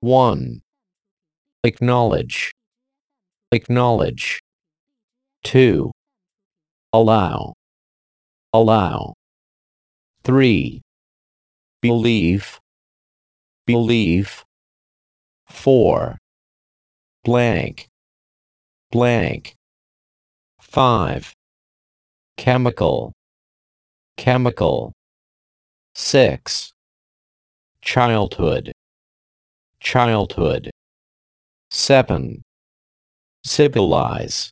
1. Acknowledge. Acknowledge. 2. Allow. Allow. 3. Believe. Believe. 4. Blank. Blank. 5. Chemical. Chemical. 6. Childhood. Childhood. 7. Civilize.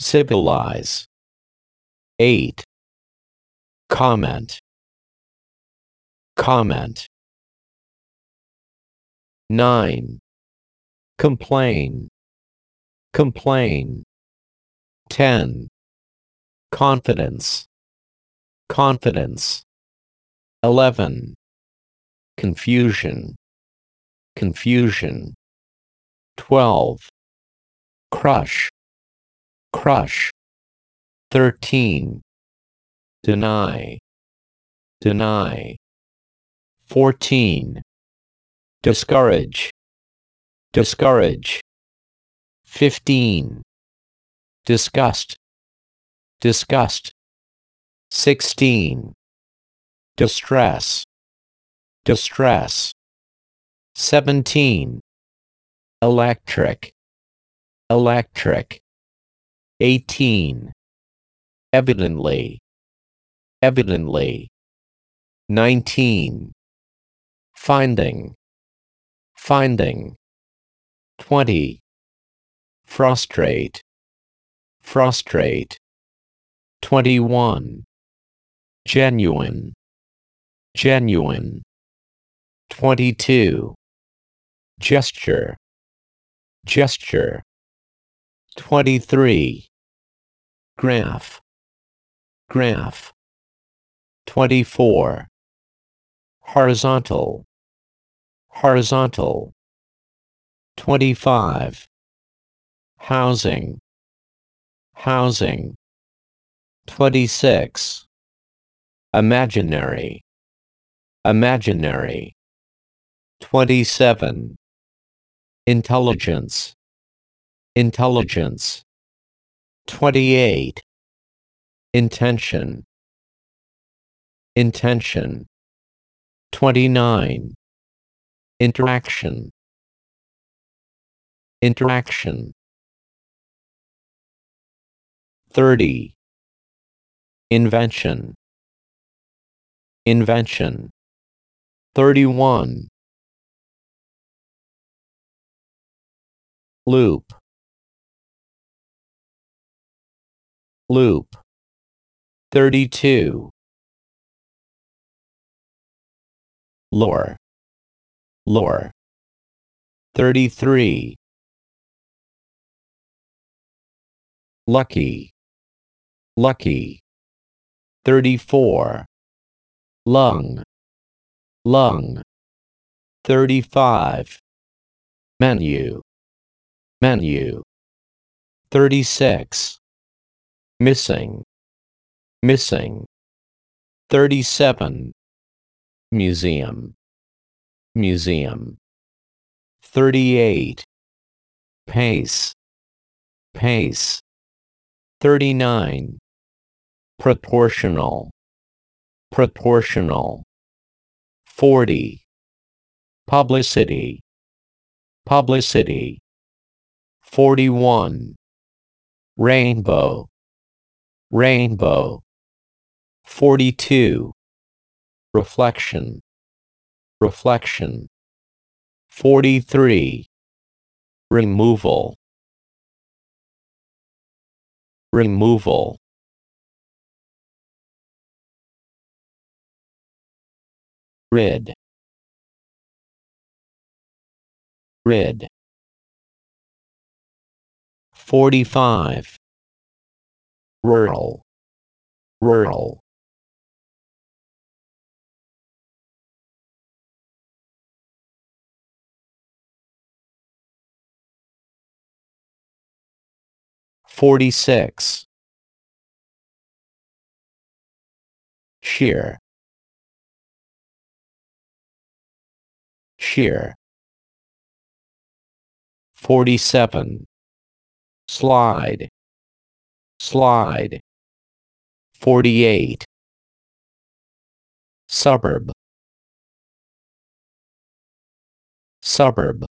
Civilize. 8. Comment. Comment. 9. Complain. Complain. 10. Confidence. Confidence. 11. Confusion. Confusion. 12. Crush. Crush. 13. Deny. Deny. 14. Discourage. Discourage. 15. Disgust. Disgust. 16. Distress. Distress. 17. Electric. Electric. 18. Evidently. Evidently. 19. Finding. Finding. 20. Frustrate. Frustrate. 21. Genuine. Genuine. 22. Gesture. Gesture. 23. Graph. Graph. 24. Horizontal. Horizontal. 25. Housing. Housing. 26. Imaginary. Imaginary. 27. Intelligence. Intelligence. 28. Intention. Intention. 29. Interaction. Interaction. 30. Invention. Invention. 31. Loop. Loop. 32. Lore. Lore. 33. Lucky. Lucky. 34. Lung. Lung. 35. Menu. Menu. 36. Missing. Missing. 37. Museum. Museum. 38. Pace. Pace. 39. Proportional. Proportional. 40. Publicity. Publicity. 41. Rainbow. Rainbow. 42. Reflection. Reflection. 43. Removal. Removal. 45. Rural. Rural. Forty-six. Sheer. Sheer. 47 slide. Slide. 48 suburb. Suburb